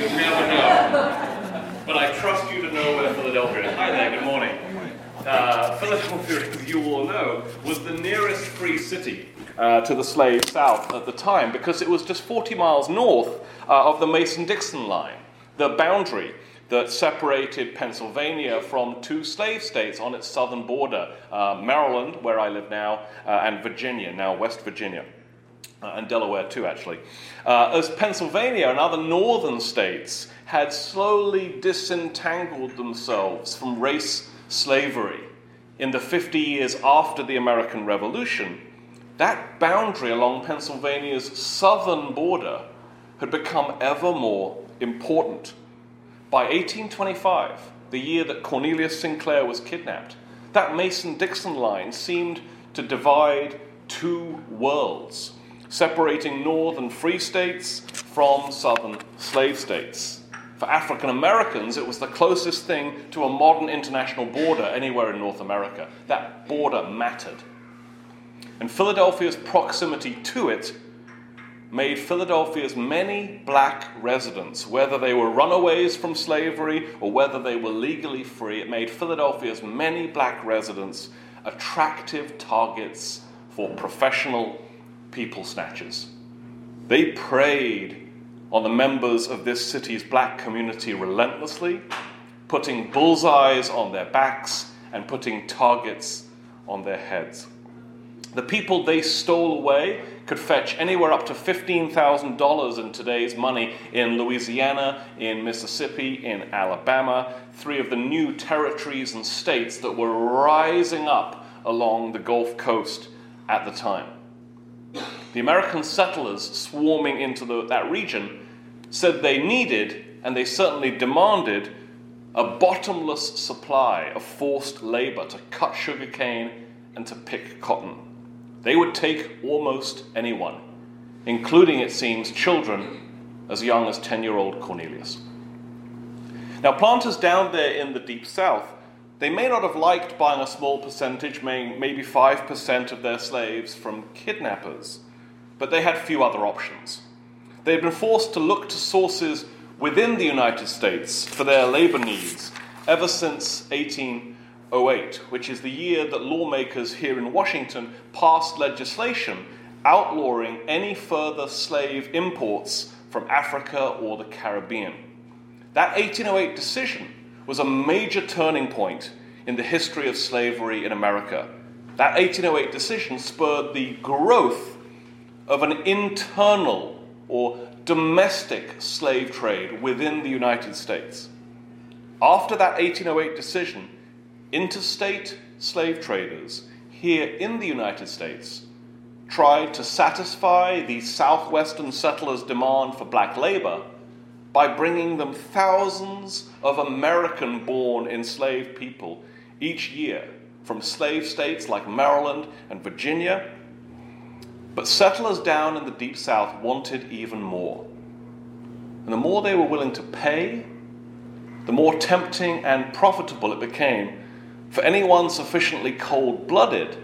You never know. But I trust you to know where Philadelphia is. Hi there, good morning. Uh, Philadelphia, as you all know, was the nearest free city uh, to the slave South at the time because it was just 40 miles north uh, of the Mason Dixon line, the boundary that separated Pennsylvania from two slave states on its southern border uh, Maryland, where I live now, uh, and Virginia, now West Virginia. Uh, and Delaware too, actually. Uh, as Pennsylvania and other northern states had slowly disentangled themselves from race slavery in the 50 years after the American Revolution, that boundary along Pennsylvania's southern border had become ever more important. By 1825, the year that Cornelius Sinclair was kidnapped, that Mason Dixon line seemed to divide two worlds separating northern free states from southern slave states. For African Americans, it was the closest thing to a modern international border anywhere in North America. That border mattered. And Philadelphia's proximity to it made Philadelphia's many black residents, whether they were runaways from slavery or whether they were legally free, it made Philadelphia's many black residents attractive targets for professional people snatchers. They preyed on the members of this city's black community relentlessly, putting bullseyes on their backs and putting targets on their heads. The people they stole away could fetch anywhere up to $15,000 in today's money in Louisiana, in Mississippi, in Alabama, three of the new territories and states that were rising up along the Gulf Coast at the time. The American settlers swarming into the, that region said they needed, and they certainly demanded, a bottomless supply of forced labor to cut sugarcane and to pick cotton. They would take almost anyone, including, it seems, children as young as 10 year old Cornelius. Now, planters down there in the deep south, they may not have liked buying a small percentage, maybe 5% of their slaves from kidnappers but they had few other options. They had been forced to look to sources within the United States for their labor needs ever since 1808, which is the year that lawmakers here in Washington passed legislation outlawing any further slave imports from Africa or the Caribbean. That 1808 decision was a major turning point in the history of slavery in America. That 1808 decision spurred the growth of an internal or domestic slave trade within the United States. After that 1808 decision, interstate slave traders here in the United States tried to satisfy the southwestern settlers' demand for black labor by bringing them thousands of American born enslaved people each year from slave states like Maryland and Virginia but settlers down in the deep south wanted even more. And the more they were willing to pay, the more tempting and profitable it became for anyone sufficiently cold blooded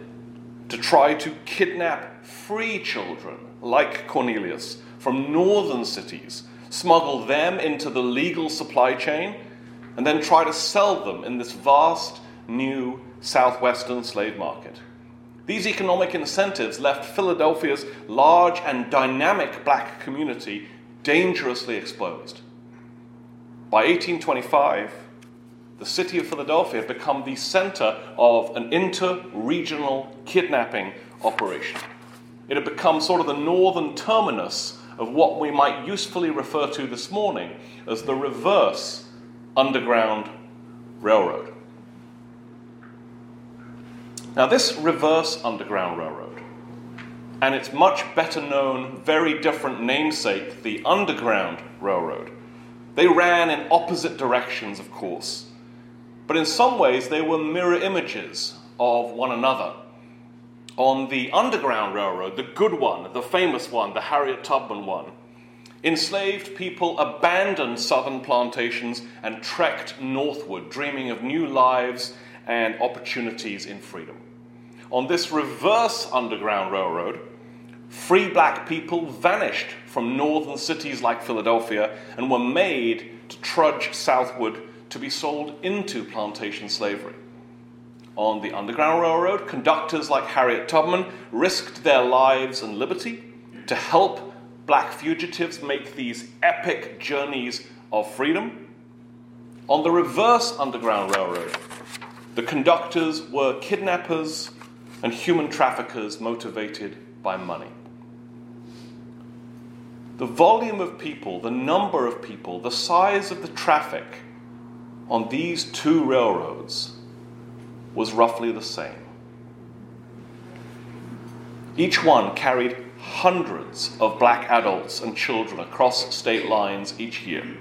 to try to kidnap free children like Cornelius from northern cities, smuggle them into the legal supply chain, and then try to sell them in this vast new southwestern slave market. These economic incentives left Philadelphia's large and dynamic black community dangerously exposed. By 1825, the city of Philadelphia had become the center of an inter regional kidnapping operation. It had become sort of the northern terminus of what we might usefully refer to this morning as the reverse Underground Railroad. Now, this reverse Underground Railroad and its much better known, very different namesake, the Underground Railroad, they ran in opposite directions, of course, but in some ways they were mirror images of one another. On the Underground Railroad, the good one, the famous one, the Harriet Tubman one, enslaved people abandoned southern plantations and trekked northward, dreaming of new lives and opportunities in freedom. On this reverse Underground Railroad, free black people vanished from northern cities like Philadelphia and were made to trudge southward to be sold into plantation slavery. On the Underground Railroad, conductors like Harriet Tubman risked their lives and liberty to help black fugitives make these epic journeys of freedom. On the reverse Underground Railroad, the conductors were kidnappers and human traffickers motivated by money. The volume of people, the number of people, the size of the traffic on these two railroads was roughly the same. Each one carried hundreds of black adults and children across state lines each year.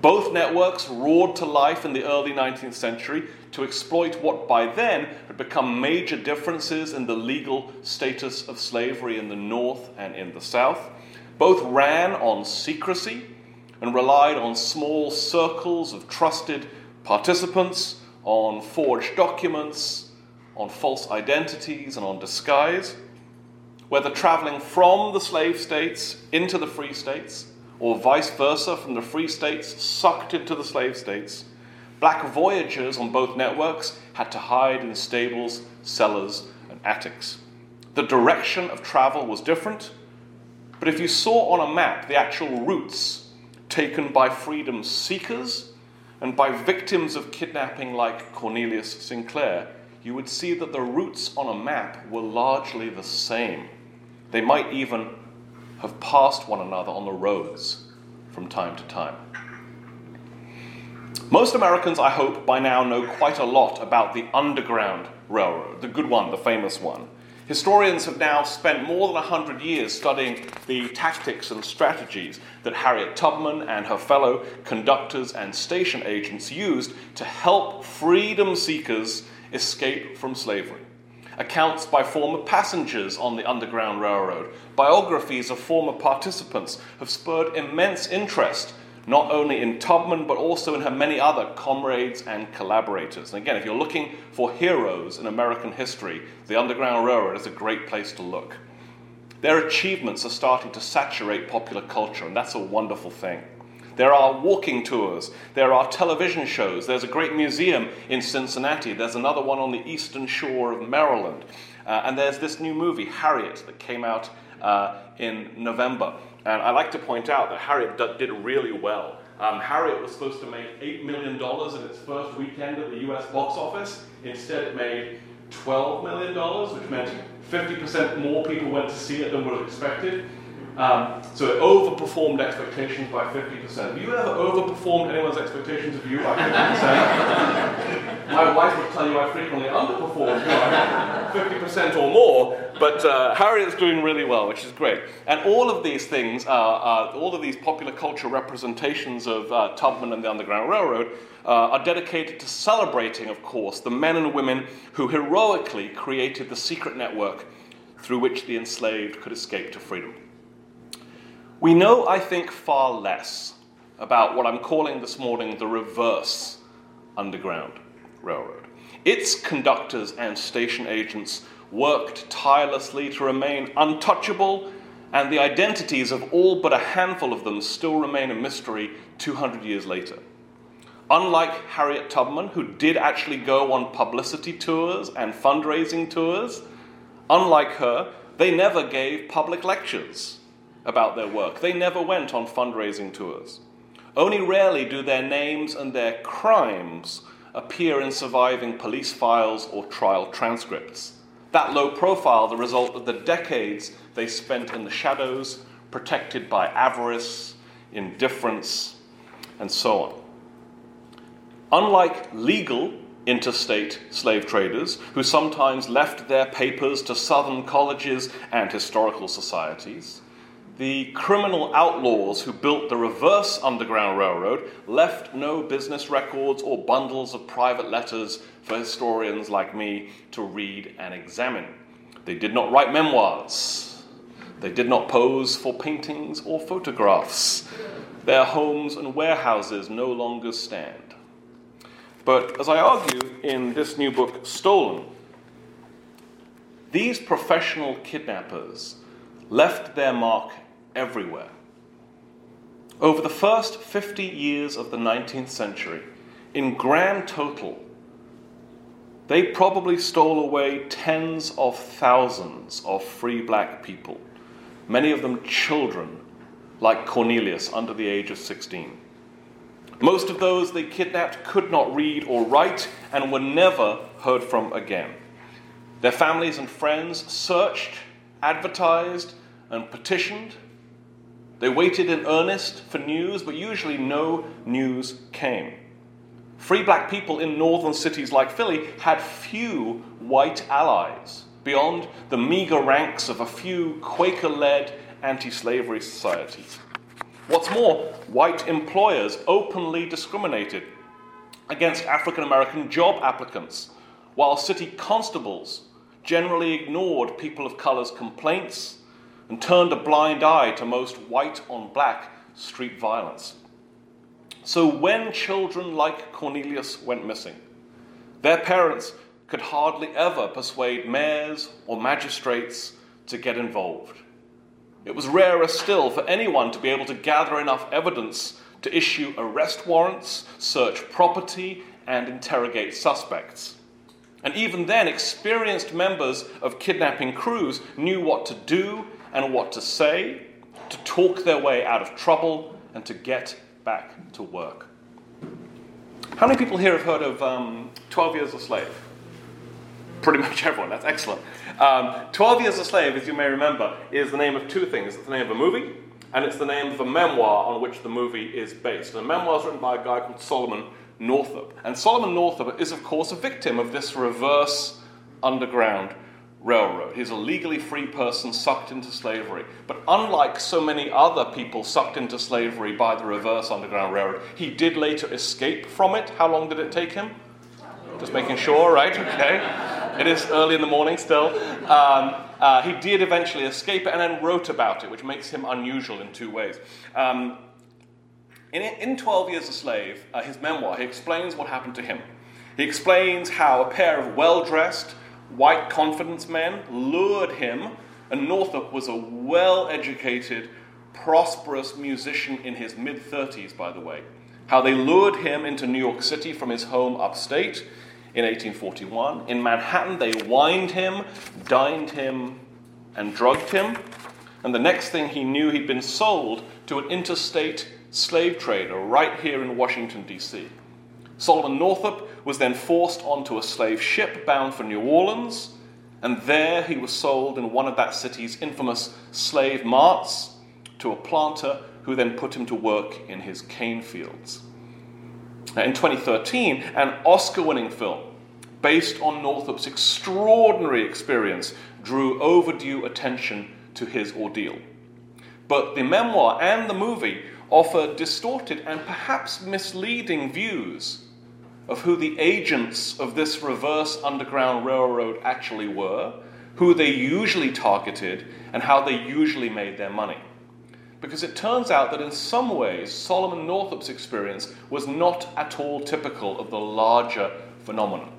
Both networks roared to life in the early 19th century to exploit what by then had become major differences in the legal status of slavery in the North and in the South. Both ran on secrecy and relied on small circles of trusted participants, on forged documents, on false identities, and on disguise. Whether traveling from the slave states into the free states, or vice versa from the free states sucked into the slave states, black voyagers on both networks had to hide in stables, cellars, and attics. The direction of travel was different, but if you saw on a map the actual routes taken by freedom seekers and by victims of kidnapping like Cornelius Sinclair, you would see that the routes on a map were largely the same. They might even have passed one another on the roads from time to time. Most Americans, I hope, by now know quite a lot about the Underground Railroad, the good one, the famous one. Historians have now spent more than 100 years studying the tactics and strategies that Harriet Tubman and her fellow conductors and station agents used to help freedom seekers escape from slavery. Accounts by former passengers on the Underground Railroad, biographies of former participants have spurred immense interest not only in Tubman, but also in her many other comrades and collaborators. And again, if you're looking for heroes in American history, the Underground Railroad is a great place to look. Their achievements are starting to saturate popular culture, and that's a wonderful thing. There are walking tours, there are television shows, there's a great museum in Cincinnati, there's another one on the eastern shore of Maryland, uh, and there's this new movie, Harriet, that came out uh, in November. And I like to point out that Harriet did really well. Um, Harriet was supposed to make $8 million in its first weekend at the US box office. Instead, it made $12 million, which meant 50% more people went to see it than have expected. Um, so it overperformed expectations by 50%. Have you ever overperformed anyone's expectations of you by 50%? My wife would tell you I frequently underperform by 50% or more, but uh, Harriet's doing really well, which is great. And all of these things, are, all of these popular culture representations of uh, Tubman and the Underground Railroad, uh, are dedicated to celebrating, of course, the men and women who heroically created the secret network through which the enslaved could escape to freedom. We know, I think, far less about what I'm calling this morning the reverse Underground Railroad. Its conductors and station agents worked tirelessly to remain untouchable, and the identities of all but a handful of them still remain a mystery 200 years later. Unlike Harriet Tubman, who did actually go on publicity tours and fundraising tours, unlike her, they never gave public lectures about their work. They never went on fundraising tours. Only rarely do their names and their crimes appear in surviving police files or trial transcripts. That low profile, the result of the decades they spent in the shadows, protected by avarice, indifference, and so on. Unlike legal interstate slave traders, who sometimes left their papers to southern colleges and historical societies, the criminal outlaws who built the reverse Underground Railroad left no business records or bundles of private letters for historians like me to read and examine. They did not write memoirs. They did not pose for paintings or photographs. Their homes and warehouses no longer stand. But as I argue in this new book, Stolen, these professional kidnappers left their mark everywhere. Over the first 50 years of the 19th century, in grand total, they probably stole away tens of thousands of free black people, many of them children, like Cornelius under the age of 16. Most of those they kidnapped could not read or write and were never heard from again. Their families and friends searched, advertised, and petitioned. They waited in earnest for news, but usually no news came. Free black people in northern cities like Philly had few white allies beyond the meager ranks of a few Quaker led anti slavery societies. What's more, white employers openly discriminated against African American job applicants, while city constables generally ignored people of color's complaints and turned a blind eye to most white on black street violence. So when children like Cornelius went missing, their parents could hardly ever persuade mayors or magistrates to get involved. It was rarer still for anyone to be able to gather enough evidence to issue arrest warrants, search property, and interrogate suspects. And even then, experienced members of kidnapping crews knew what to do and what to say to talk their way out of trouble and to get back to work. How many people here have heard of um, 12 Years a Slave? Pretty much everyone, that's excellent. Um, 12 Years a Slave, as you may remember, is the name of two things. It's the name of a movie, and it's the name of a memoir on which the movie is based. The memoir is written by a guy called Solomon Northup. And Solomon Northup is, of course, a victim of this reverse underground railroad. He's a legally free person sucked into slavery. But unlike so many other people sucked into slavery by the reverse Underground Railroad, he did later escape from it. How long did it take him? Just making sure, right? Okay. It is early in the morning still. Um, uh, he did eventually escape and then wrote about it, which makes him unusual in two ways. Um, in, in 12 Years a Slave, uh, his memoir, he explains what happened to him. He explains how a pair of well dressed, white confidence men lured him, and Northup was a well educated, prosperous musician in his mid 30s, by the way. How they lured him into New York City from his home upstate in 1841. In Manhattan, they wined him, dined him, and drugged him. And the next thing he knew, he'd been sold to an interstate slave trader right here in Washington, D.C. Solomon Northup was then forced onto a slave ship bound for New Orleans, and there he was sold in one of that city's infamous slave marts to a planter who then put him to work in his cane fields. Now, in 2013, an Oscar winning film based on Northup's extraordinary experience drew overdue attention to his ordeal. But the memoir and the movie offer distorted and perhaps misleading views of who the agents of this reverse Underground Railroad actually were, who they usually targeted, and how they usually made their money. Because it turns out that in some ways, Solomon Northup's experience was not at all typical of the larger phenomenon.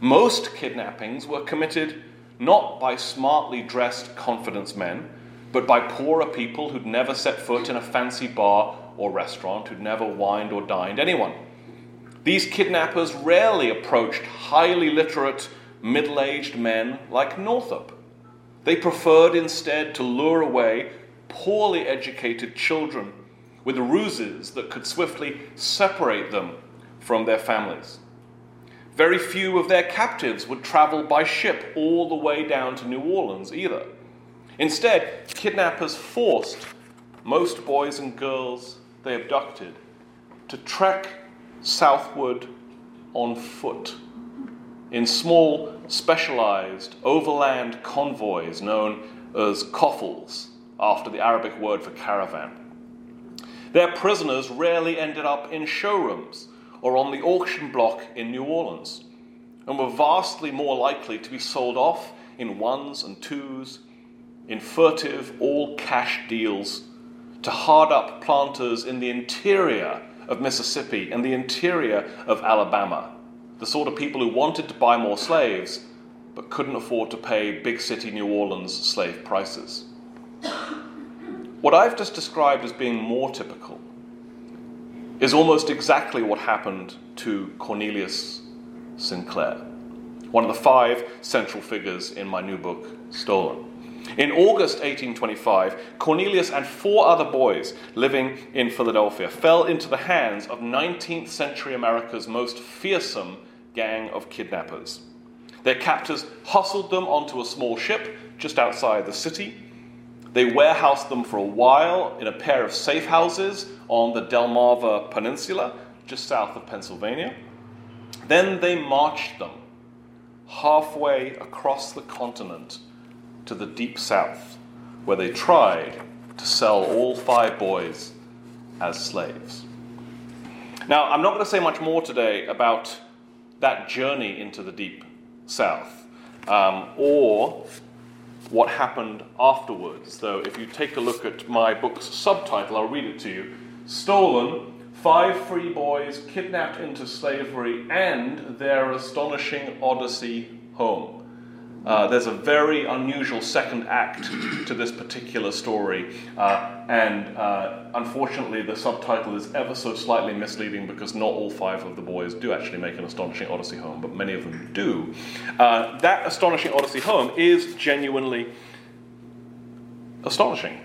Most kidnappings were committed not by smartly dressed confidence men, but by poorer people who'd never set foot in a fancy bar or restaurant, who'd never wined or dined anyone. These kidnappers rarely approached highly literate, middle aged men like Northup. They preferred instead to lure away poorly educated children with ruses that could swiftly separate them from their families. Very few of their captives would travel by ship all the way down to New Orleans either. Instead, kidnappers forced most boys and girls they abducted to trek southward on foot in small, specialized overland convoys known as coffles, after the Arabic word for caravan. Their prisoners rarely ended up in showrooms or on the auction block in New Orleans, and were vastly more likely to be sold off in ones and twos, in furtive, all cash deals to hard up planters in the interior of Mississippi and the interior of Alabama, the sort of people who wanted to buy more slaves but couldn't afford to pay big city New Orleans slave prices. What I've just described as being more typical is almost exactly what happened to Cornelius Sinclair, one of the five central figures in my new book, Stolen. In August 1825, Cornelius and four other boys living in Philadelphia fell into the hands of 19th century America's most fearsome gang of kidnappers. Their captors hustled them onto a small ship just outside the city. They warehoused them for a while in a pair of safe houses on the Delmarva Peninsula, just south of Pennsylvania. Then they marched them halfway across the continent to the deep south, where they tried to sell all five boys as slaves. Now, I'm not going to say much more today about that journey into the deep south um, or what happened afterwards. Though, if you take a look at my book's subtitle, I'll read it to you Stolen Five Free Boys Kidnapped into Slavery and Their Astonishing Odyssey Home. Uh, there's a very unusual second act to this particular story, uh, and uh, unfortunately, the subtitle is ever so slightly misleading because not all five of the boys do actually make an astonishing Odyssey home, but many of them do. Uh, that astonishing Odyssey home is genuinely astonishing.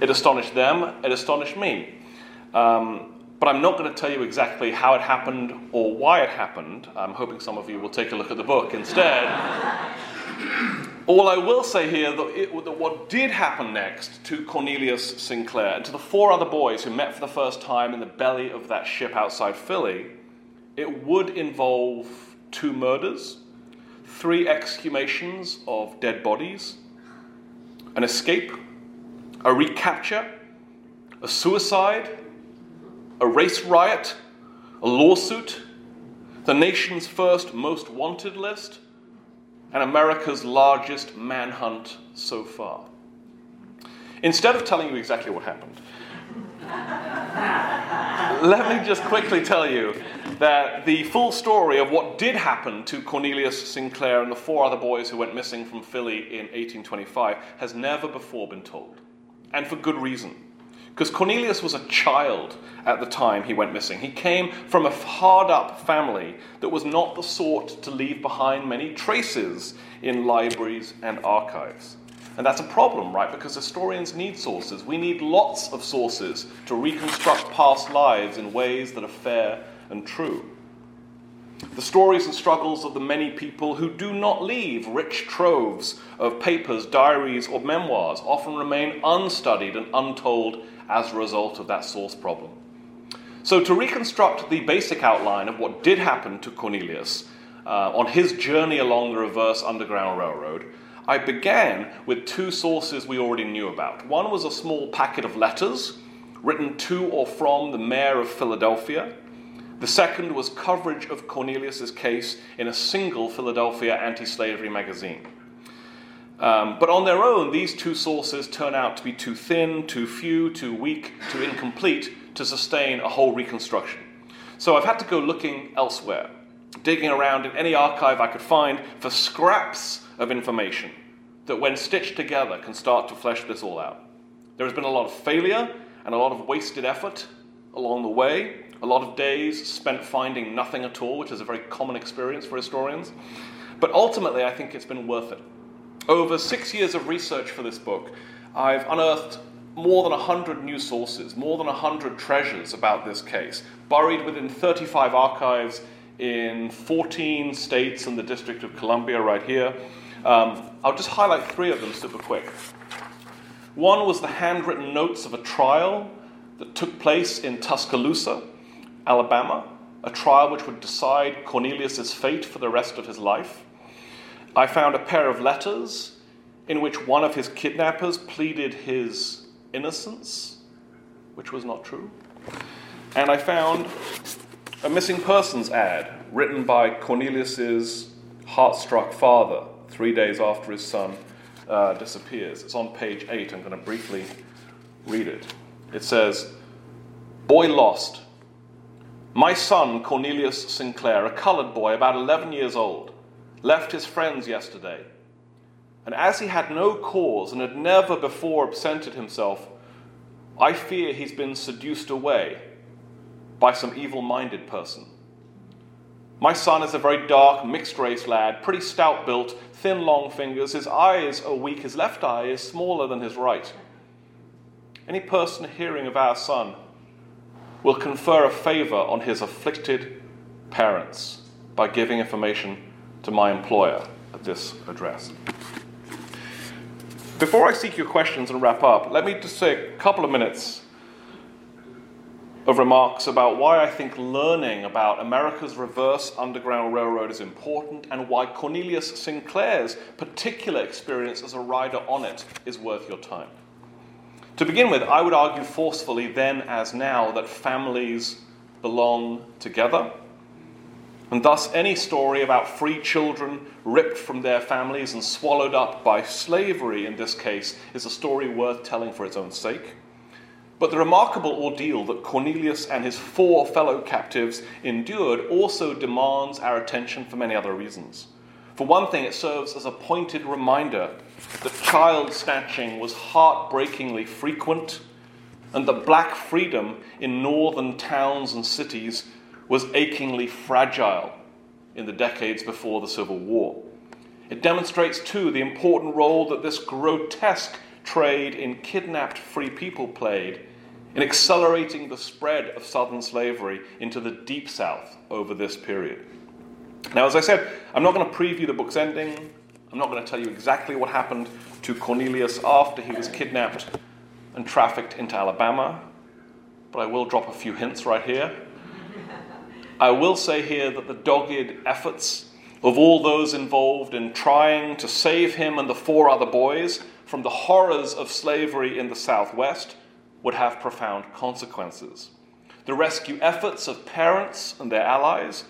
It astonished them, it astonished me. Um, but I'm not going to tell you exactly how it happened or why it happened. I'm hoping some of you will take a look at the book instead. All I will say here that, it, that what did happen next to Cornelius Sinclair and to the four other boys who met for the first time in the belly of that ship outside Philly, it would involve two murders, three exhumations of dead bodies, an escape, a recapture, a suicide, a race riot, a lawsuit, the nation's first most wanted list, and America's largest manhunt so far. Instead of telling you exactly what happened, let me just quickly tell you that the full story of what did happen to Cornelius Sinclair and the four other boys who went missing from Philly in 1825 has never before been told, and for good reason. Because Cornelius was a child at the time he went missing. He came from a hard up family that was not the sort to leave behind many traces in libraries and archives. And that's a problem, right? Because historians need sources. We need lots of sources to reconstruct past lives in ways that are fair and true. The stories and struggles of the many people who do not leave rich troves of papers, diaries, or memoirs often remain unstudied and untold as a result of that source problem. So, to reconstruct the basic outline of what did happen to Cornelius uh, on his journey along the reverse Underground Railroad, I began with two sources we already knew about. One was a small packet of letters written to or from the mayor of Philadelphia. The second was coverage of Cornelius's case in a single Philadelphia anti slavery magazine. Um, but on their own, these two sources turn out to be too thin, too few, too weak, too incomplete to sustain a whole reconstruction. So I've had to go looking elsewhere, digging around in any archive I could find for scraps of information that, when stitched together, can start to flesh this all out. There has been a lot of failure and a lot of wasted effort along the way, a lot of days spent finding nothing at all, which is a very common experience for historians. But ultimately, I think it's been worth it. Over six years of research for this book, I've unearthed more than 100 new sources, more than 100 treasures about this case, buried within 35 archives in 14 states and the District of Columbia, right here. Um, I'll just highlight three of them super quick. One was the handwritten notes of a trial that took place in Tuscaloosa, Alabama, a trial which would decide Cornelius's fate for the rest of his life. I found a pair of letters in which one of his kidnappers pleaded his innocence, which was not true. And I found a missing persons ad written by Cornelius's heart-struck father three days after his son uh, disappears. It's on page eight. I'm going to briefly read it. It says, Boy lost. My son, Cornelius Sinclair, a colored boy about 11 years old, left his friends yesterday. And as he had no cause and had never before absented himself, I fear he's been seduced away by some evil minded person. My son is a very dark, mixed race lad, pretty stout built, thin, long fingers. His eyes are weak, his left eye is smaller than his right. Any person hearing of our son will confer a favor on his afflicted parents by giving information to my employer at this address. Before I seek your questions and wrap up, let me just say a couple of minutes of remarks about why I think learning about America's reverse Underground Railroad is important and why Cornelius Sinclair's particular experience as a rider on it is worth your time. To begin with, I would argue forcefully, then as now, that families belong together and thus, any story about free children ripped from their families and swallowed up by slavery, in this case, is a story worth telling for its own sake. But the remarkable ordeal that Cornelius and his four fellow captives endured also demands our attention for many other reasons. For one thing, it serves as a pointed reminder that child snatching was heartbreakingly frequent and that black freedom in northern towns and cities was achingly fragile in the decades before the Civil War. It demonstrates, too, the important role that this grotesque trade in kidnapped free people played in accelerating the spread of Southern slavery into the Deep South over this period. Now, as I said, I'm not going to preview the book's ending. I'm not going to tell you exactly what happened to Cornelius after he was kidnapped and trafficked into Alabama, but I will drop a few hints right here. I will say here that the dogged efforts of all those involved in trying to save him and the four other boys from the horrors of slavery in the Southwest would have profound consequences. The rescue efforts of parents and their allies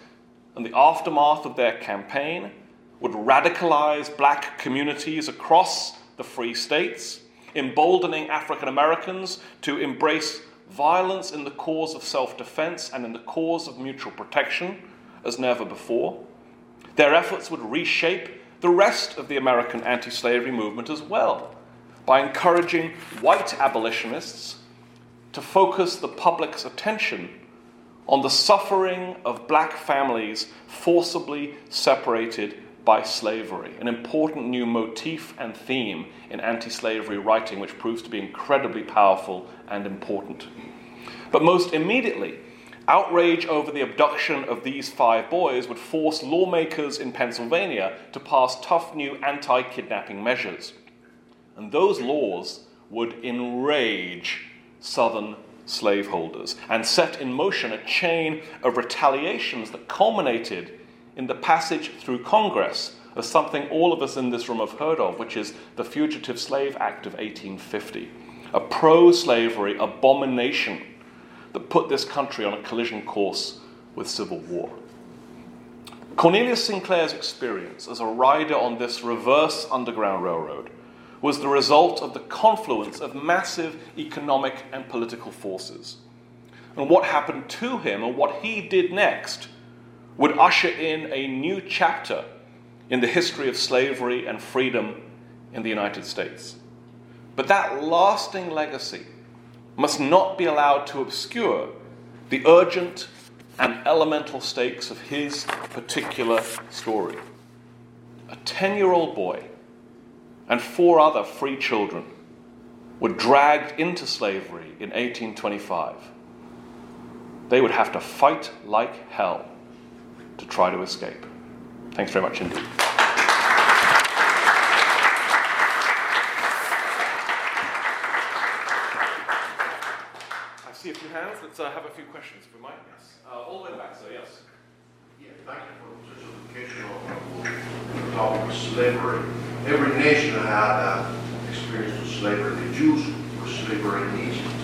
and the aftermath of their campaign would radicalize black communities across the free states, emboldening African Americans to embrace violence in the cause of self defense and in the cause of mutual protection as never before. Their efforts would reshape the rest of the American anti slavery movement as well by encouraging white abolitionists to focus the public's attention on the suffering of black families forcibly separated by slavery, an important new motif and theme in anti slavery writing, which proves to be incredibly powerful and important. But most immediately, outrage over the abduction of these five boys would force lawmakers in Pennsylvania to pass tough new anti kidnapping measures. And those laws would enrage Southern slaveholders and set in motion a chain of retaliations that culminated in the passage through Congress of something all of us in this room have heard of, which is the Fugitive Slave Act of 1850, a pro slavery abomination that put this country on a collision course with civil war. Cornelius Sinclair's experience as a rider on this reverse Underground Railroad was the result of the confluence of massive economic and political forces. And what happened to him and what he did next would usher in a new chapter in the history of slavery and freedom in the United States. But that lasting legacy must not be allowed to obscure the urgent and elemental stakes of his particular story. A 10 year old boy and four other free children were dragged into slavery in 1825. They would have to fight like hell to try to escape. Thanks very much indeed. I see a few hands. Let's uh, have a few questions if we might. Yes. Uh, all the way back, sir. Yes. Yeah, thank you for such an educational topic of slavery. Every nation had that experience with slavery. The Jews were slavery in Egypt.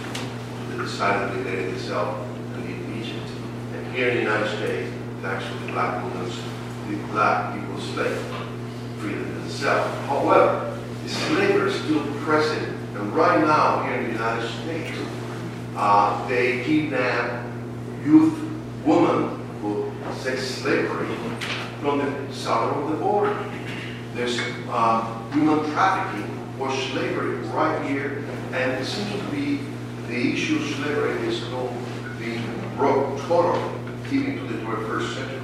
They decided to let themselves in Egypt. And here in the United States, to black movements, the black people slave freedom themselves. However, the slavery is still present. And right now, here in the United States, uh, they kidnap youth women for sex slavery from the south of the border. There's uh, human trafficking or slavery right here, and it seems to be the issue of slavery is called the brought totally even to the 21st century.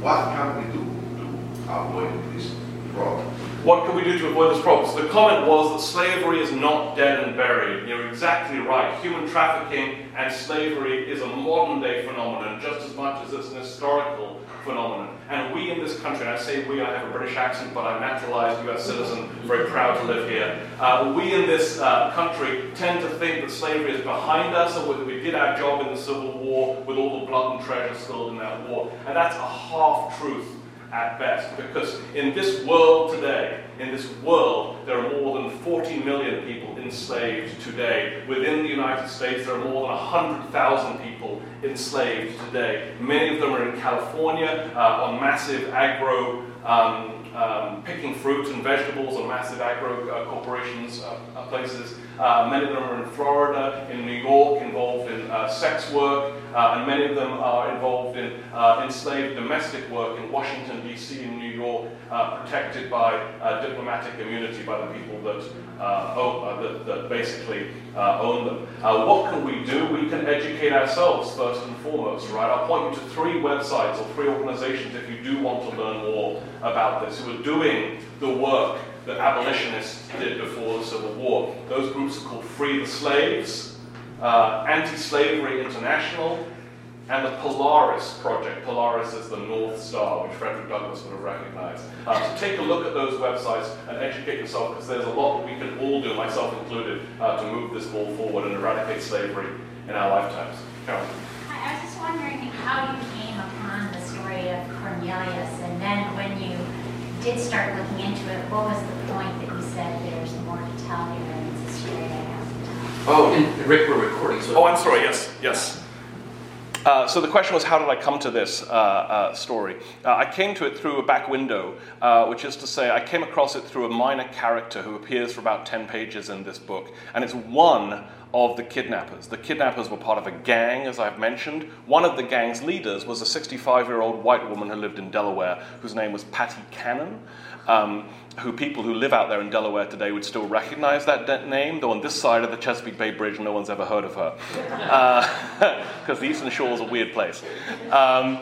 What can we do to avoid this problem? What can we do to avoid this problem? So the comment was that slavery is not dead and buried. You're exactly right. Human trafficking and slavery is a modern day phenomenon just as much as it's an historical phenomenon. And we in this country, and I say we, I have a British accent, but I'm naturalized US citizen, very proud to live here. Uh, we in this uh, country tend to think that slavery is behind us, and that we did our job in the Civil War with all the blood and treasure spilled in that war. And that's a half truth at best, because in this world today, in this world, there are more than 40 million people enslaved today. Within the United States, there are more than 100,000 people enslaved today. Many of them are in California uh, on massive agro um, um, picking fruit and vegetables on massive agro uh, corporations uh, uh, places. Uh, many of them are in Florida, in New York, involved in uh, sex work, Uh, and many of them are involved in uh, enslaved domestic work in Washington, D.C., and New York, uh, protected by diplomatic immunity by the people that, own, that, that, basically own them. what can we do? We can educate ourselves first and foremost, right? I'll point you to three websites or three organizations if you do want to learn more about this, who are doing the work that abolitionists did before the Civil War. Those groups are called Free the Slaves, uh, Anti-Slavery International, and the Polaris Project. Polaris is the North Star, which Frederick Douglass would have recognized. Uh, so take a look at those websites and educate yourself, because there's a lot that we can all do, myself included, uh, to move this ball forward and eradicate slavery in our lifetimes. Carolyn. I was just wondering how you came upon the story of Cornelius, and then when you did start looking into it, what was the point that you said there's more to tell here Oh, and Rick, we're recording. So oh, I'm sorry. Yes, yes. Uh, so the question was, how did I come to this uh, uh, story? Uh, I came to it through a back window, uh, which is to say, I came across it through a minor character who appears for about 10 pages in this book. And it's one of the kidnappers. The kidnappers were part of a gang, as I've mentioned. One of the gang's leaders was a 65 year old white woman who lived in Delaware, whose name was Patty Cannon. Um, who people who live out there in Delaware today would still recognize that de- name, though on this side of the Chesapeake Bay Bridge, no one's ever heard of her. Because uh, the Eastern Shore is a weird place. Um,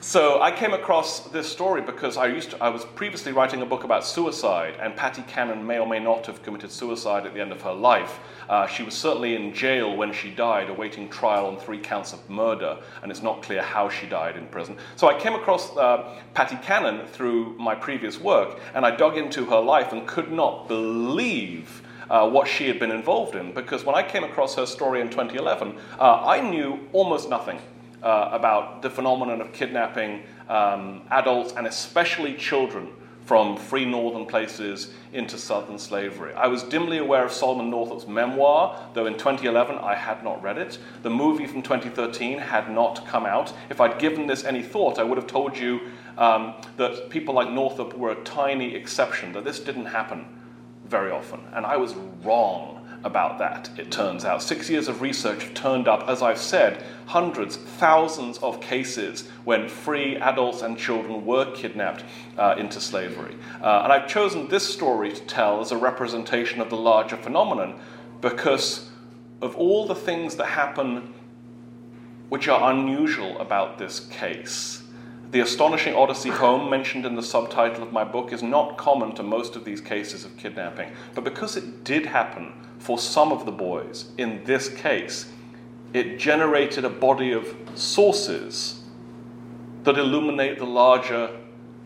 so I came across this story because I used to, I was previously writing a book about suicide, and Patty Cannon may or may not have committed suicide at the end of her life. Uh, she was certainly in jail when she died, awaiting trial on three counts of murder, and it's not clear how she died in prison. So I came across uh, Patty Cannon through my previous work, and I dug into her life and could not believe. Uh, what she had been involved in, because when I came across her story in 2011, uh, I knew almost nothing uh, about the phenomenon of kidnapping um, adults and especially children from free northern places into southern slavery. I was dimly aware of Solomon Northup's memoir, though in 2011 I had not read it. The movie from 2013 had not come out. If I'd given this any thought, I would have told you um, that people like Northup were a tiny exception, that this didn't happen very often. And I was wrong about that, it turns out. Six years of research have turned up, as I've said, hundreds, thousands of cases when free adults and children were kidnapped uh, into slavery. Uh, and I've chosen this story to tell as a representation of the larger phenomenon because of all the things that happen which are unusual about this case. The astonishing Odyssey home, mentioned in the subtitle of my book, is not common to most of these cases of kidnapping. But because it did happen for some of the boys in this case, it generated a body of sources that illuminate the larger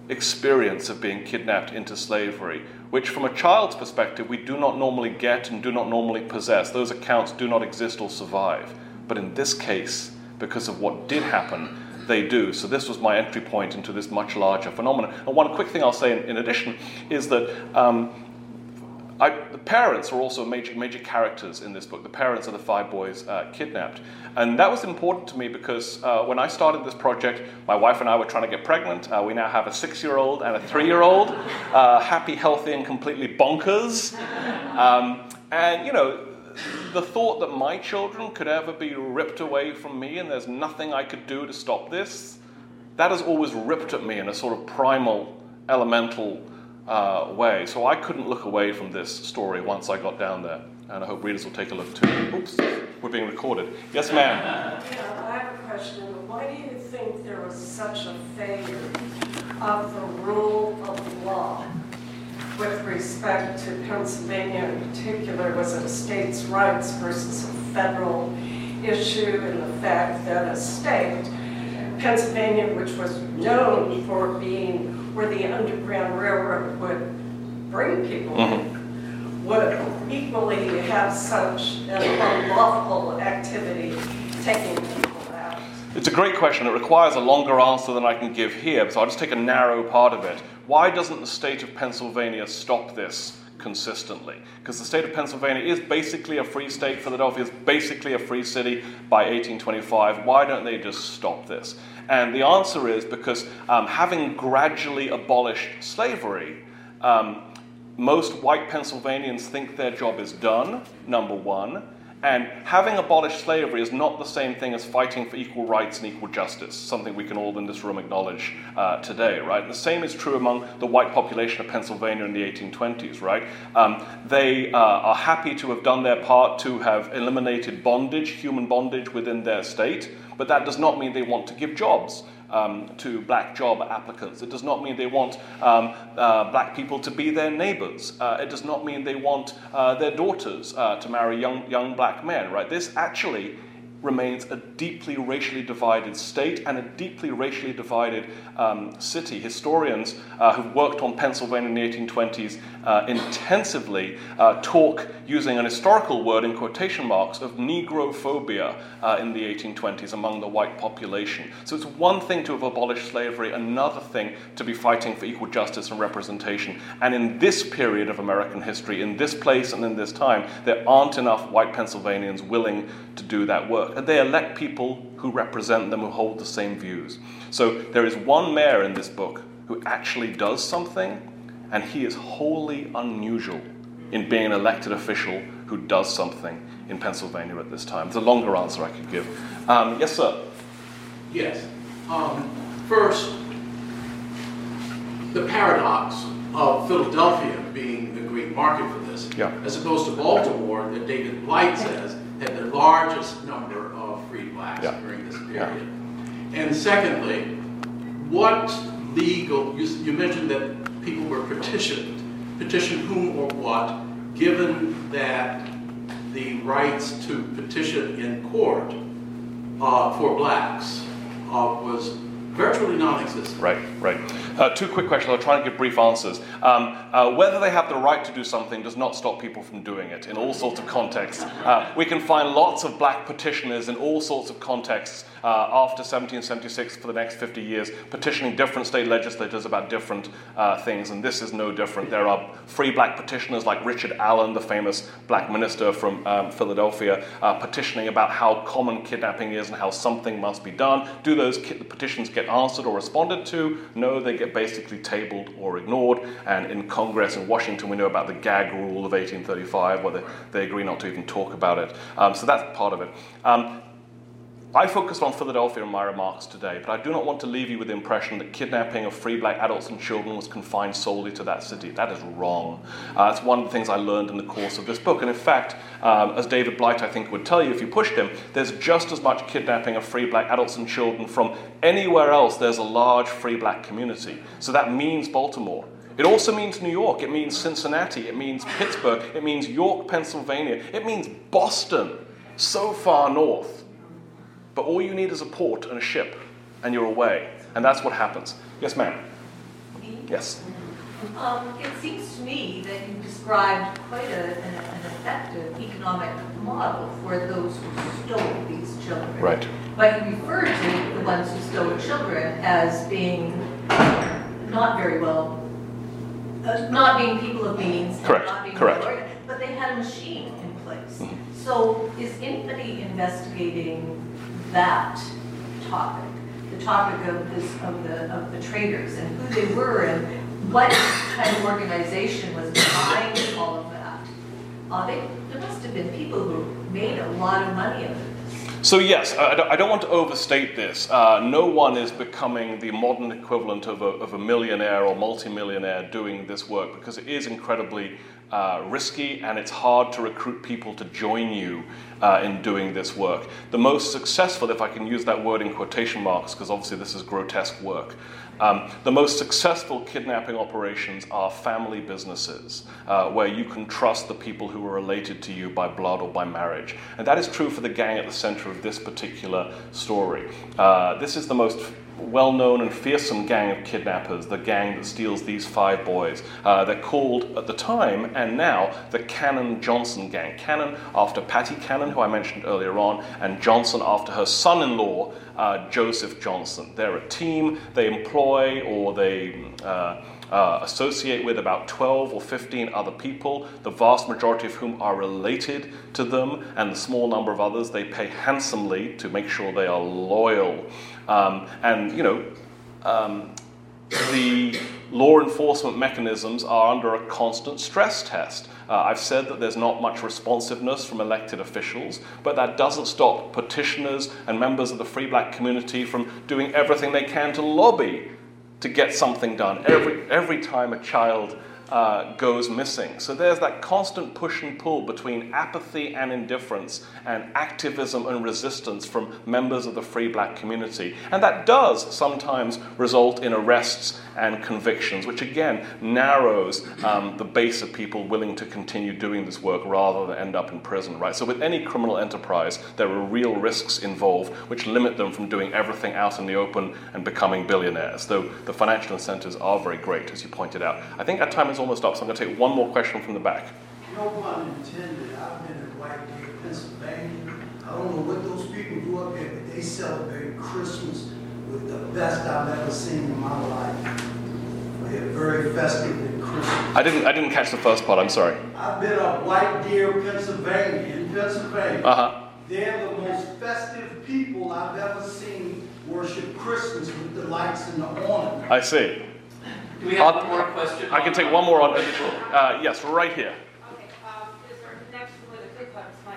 experience of being kidnapped into slavery, which, from a child's perspective, we do not normally get and do not normally possess. Those accounts do not exist or survive. But in this case, because of what did happen, they do. So this was my entry point into this much larger phenomenon. And one quick thing I'll say in, in addition is that um, I, the parents are also major, major characters in this book. The parents of the five boys uh, kidnapped. And that was important to me because uh, when I started this project, my wife and I were trying to get pregnant. Uh, we now have a six year old and a three year old, uh, happy, healthy, and completely bonkers. Um, and, you know, the thought that my children could ever be ripped away from me and there's nothing I could do to stop this, that has always ripped at me in a sort of primal, elemental uh, way. So I couldn't look away from this story once I got down there. And I hope readers will take a look too. Oops, we're being recorded. Yes, ma'am. Yeah, I have a question. Why do you think there was such a failure of the rule of law with respect to Pennsylvania in particular? Was a states' rights versus a federal issue and the fact that a state, Pennsylvania, which was known for being where the Underground Railroad would bring people in, mm-hmm. would equally have such an unlawful activity taking out? It's a great question. It requires a longer answer than I can give here, so I'll just take a narrow part of it. Why doesn't the state of Pennsylvania stop this consistently? Because the state of Pennsylvania is basically a free state. Philadelphia is basically a free city by 1825. Why don't they just stop this? And the answer is because um, having gradually abolished slavery, um, most white Pennsylvanians think their job is done, number one. And having abolished slavery is not the same thing as fighting for equal rights and equal justice, something we can all in this room acknowledge uh, today, right? The same is true among the white population of Pennsylvania in the 1820s, right? Um, they uh, are happy to have done their part to have eliminated bondage, human bondage within their state, but that does not mean they want to give jobs um, to black job applicants. It does not mean they want um, uh, black people to be their neighbors. Uh, it does not mean they want uh, their daughters uh, to marry young, young black men, right? This actually remains a deeply racially divided state and a deeply racially divided um, city. Historians uh, who've worked on Pennsylvania in the 1820s uh, intensively uh, talk, using an historical word in quotation marks, of Negrophobia uh, in the 1820s among the white population. So it's one thing to have abolished slavery, another thing to be fighting for equal justice and representation. And in this period of American history, in this place and in this time, there aren't enough white Pennsylvanians willing to do that work. And they elect people who represent them, who hold the same views. So there is one mayor in this book who actually does something, and he is wholly unusual in being an elected official who does something in Pennsylvania at this time. It's a longer answer I could give. Um, yes, sir. Yes. Um, first, the paradox of Philadelphia being a great market for this, Yeah. as opposed to Baltimore, that David Blight says had the largest number of free blacks Yeah. during this Yeah. period. And secondly, what legal, you, you mentioned that people were petitioned, petition whom or what, given that the rights to petition in court uh, for blacks uh, was virtually non-existent. Right, right. Uh, two quick questions. I'll try and give brief answers. Um, uh, whether they have the right to do something does not stop people from doing it in all sorts of contexts. Uh, we can find lots of black petitioners in all sorts of contexts uh, after 1776 for the next 50 years, petitioning different state legislators about different uh, things, and this is no different. There are free black petitioners like Richard Allen, the famous black minister from um, Philadelphia, uh, petitioning about how common kidnapping is and how something must be done. Do those ki- petitions get answered or responded to? No, they get basically tabled or ignored. And in Congress in Washington, we know about the gag rule of 1835, where they, they agree not to even talk about it. Um, so that's part of it. Um, I focused on Philadelphia in my remarks today, but I do not want to leave you with the impression that kidnapping of free black adults and children was confined solely to that city. That is wrong. Uh, that's one of the things I learned in the course of this book. And in fact, um, as David Blight, I think, would tell you if you pushed him, there's just as much kidnapping of free black adults and children from anywhere else there's a large free black community. So that means Baltimore. It also means New York, it means Cincinnati, it means Pittsburgh, it means York, Pennsylvania, it means Boston, so far north. But all you need is a port and a ship, and you're away. And that's what happens. Yes, ma'am. Me? Yes. Um, it seems to me that you described quite a, an, an effective economic model for those who stole these children. Right. But you referred to the ones who stole children as being not very well, uh, not being people of means. Correct, not being correct. well But they had a machine in place. Mhm. So is anybody investigating that topic? The topic of this, of the, of the traders and who they were and what kind of organization was behind all of that? Uh, they, there must have been people who made a lot of money of this. So, yes, I don't, I don't want to overstate this. Uh, no one is becoming the modern equivalent of a, of a millionaire or multimillionaire doing this work because it is incredibly uh, risky and it's hard to recruit people to join you uh, in doing this work. The most successful, if I can use that word in quotation marks, because obviously this is grotesque work, um, the most successful kidnapping operations are family businesses uh, where you can trust the people who are related to you by blood or by marriage. And that is true for the gang at the center of this particular story. Uh, this is the most well known and fearsome gang of kidnappers, the gang that steals these five boys. Uh, they're called at the time and now the Cannon Johnson gang. Cannon after Patty Cannon, who I mentioned earlier on, and Johnson after her son in law, uh, Joseph Johnson. They're a team, they employ or they uh, uh, associate with about 12 or 15 other people, the vast majority of whom are related to them, and the small number of others they pay handsomely to make sure they are loyal. Um, and, you know, um, the law enforcement mechanisms are under a constant stress test. Uh, I've said that there's not much responsiveness from elected officials, but that doesn't stop petitioners and members of the free black community from doing everything they can to lobby to get something done every, every time a child uh, goes missing. So there's that constant push and pull between apathy and indifference and activism and resistance from members of the free black community. And that does sometimes result in arrests and convictions, which again narrows um, the base of people willing to continue doing this work rather than end up in prison, right? So with any criminal enterprise, there are real risks involved which limit them from doing everything out in the open and becoming billionaires, though the financial incentives are very great, as you pointed out. I think our time is almost up, so I'm going to take one more question from the back. No pun intended. I've been in White Deer, Pennsylvania. I don't know what those people do up there, but they celebrate Christmas with the best I've ever seen in my life. They're very festive at Christmas. I didn't, I didn't catch the first part, I'm sorry. I've been up White Deer, Pennsylvania, in Pennsylvania. Uh huh. They're the most festive people I've ever seen worship Christmas with the lights and the ornament. I see. Do we have I'll- one more question? I can take one more on. Uh, yes, right here. Okay, um, is there a connection with the Ku Klux Klan?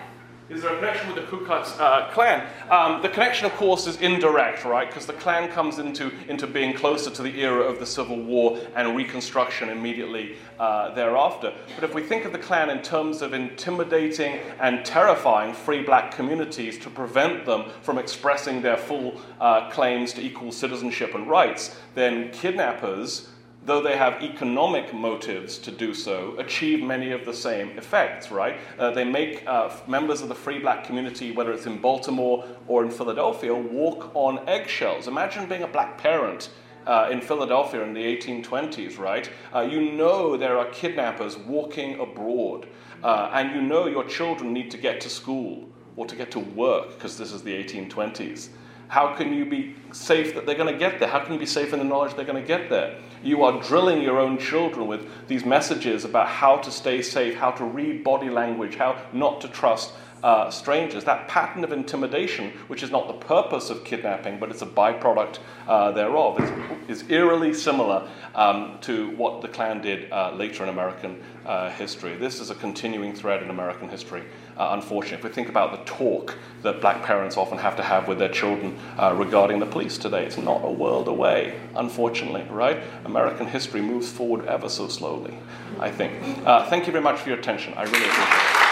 Is there a connection with the Ku Klux uh, Klan? Um, the connection, of course, is indirect, right? Because the Klan comes into, into being closer to the era of the Civil War and Reconstruction immediately uh, thereafter. But if we think of the Klan in terms of intimidating and terrifying free black communities to prevent them from expressing their full uh, claims to equal citizenship and rights, then kidnappers though they have economic motives to do so, achieve many of the same effects, right? Uh, they make uh, members of the free black community, whether it's in Baltimore or in Philadelphia, walk on eggshells. Imagine being a black parent. Uh, in Philadelphia in the 1820s, right? Uh, you know there are kidnappers walking abroad, uh, and you know your children need to get to school or to get to work because this is the 1820s. How can you be safe that they're going to get there? How can you be safe in the knowledge they're going to get there? You are drilling your own children with these messages about how to stay safe, how to read body language, how not to trust uh, strangers. That pattern of intimidation, which is not the purpose of kidnapping, but it's a byproduct uh, thereof, is, is eerily similar um, to what the Klan did uh, later in American uh, history. This is a continuing thread in American history, uh, unfortunately. If we think about the talk that black parents often have to have with their children uh, regarding the police today, it's not a world away, unfortunately, right? American history moves forward ever so slowly, I think. thank you very much for your attention. I really appreciate it.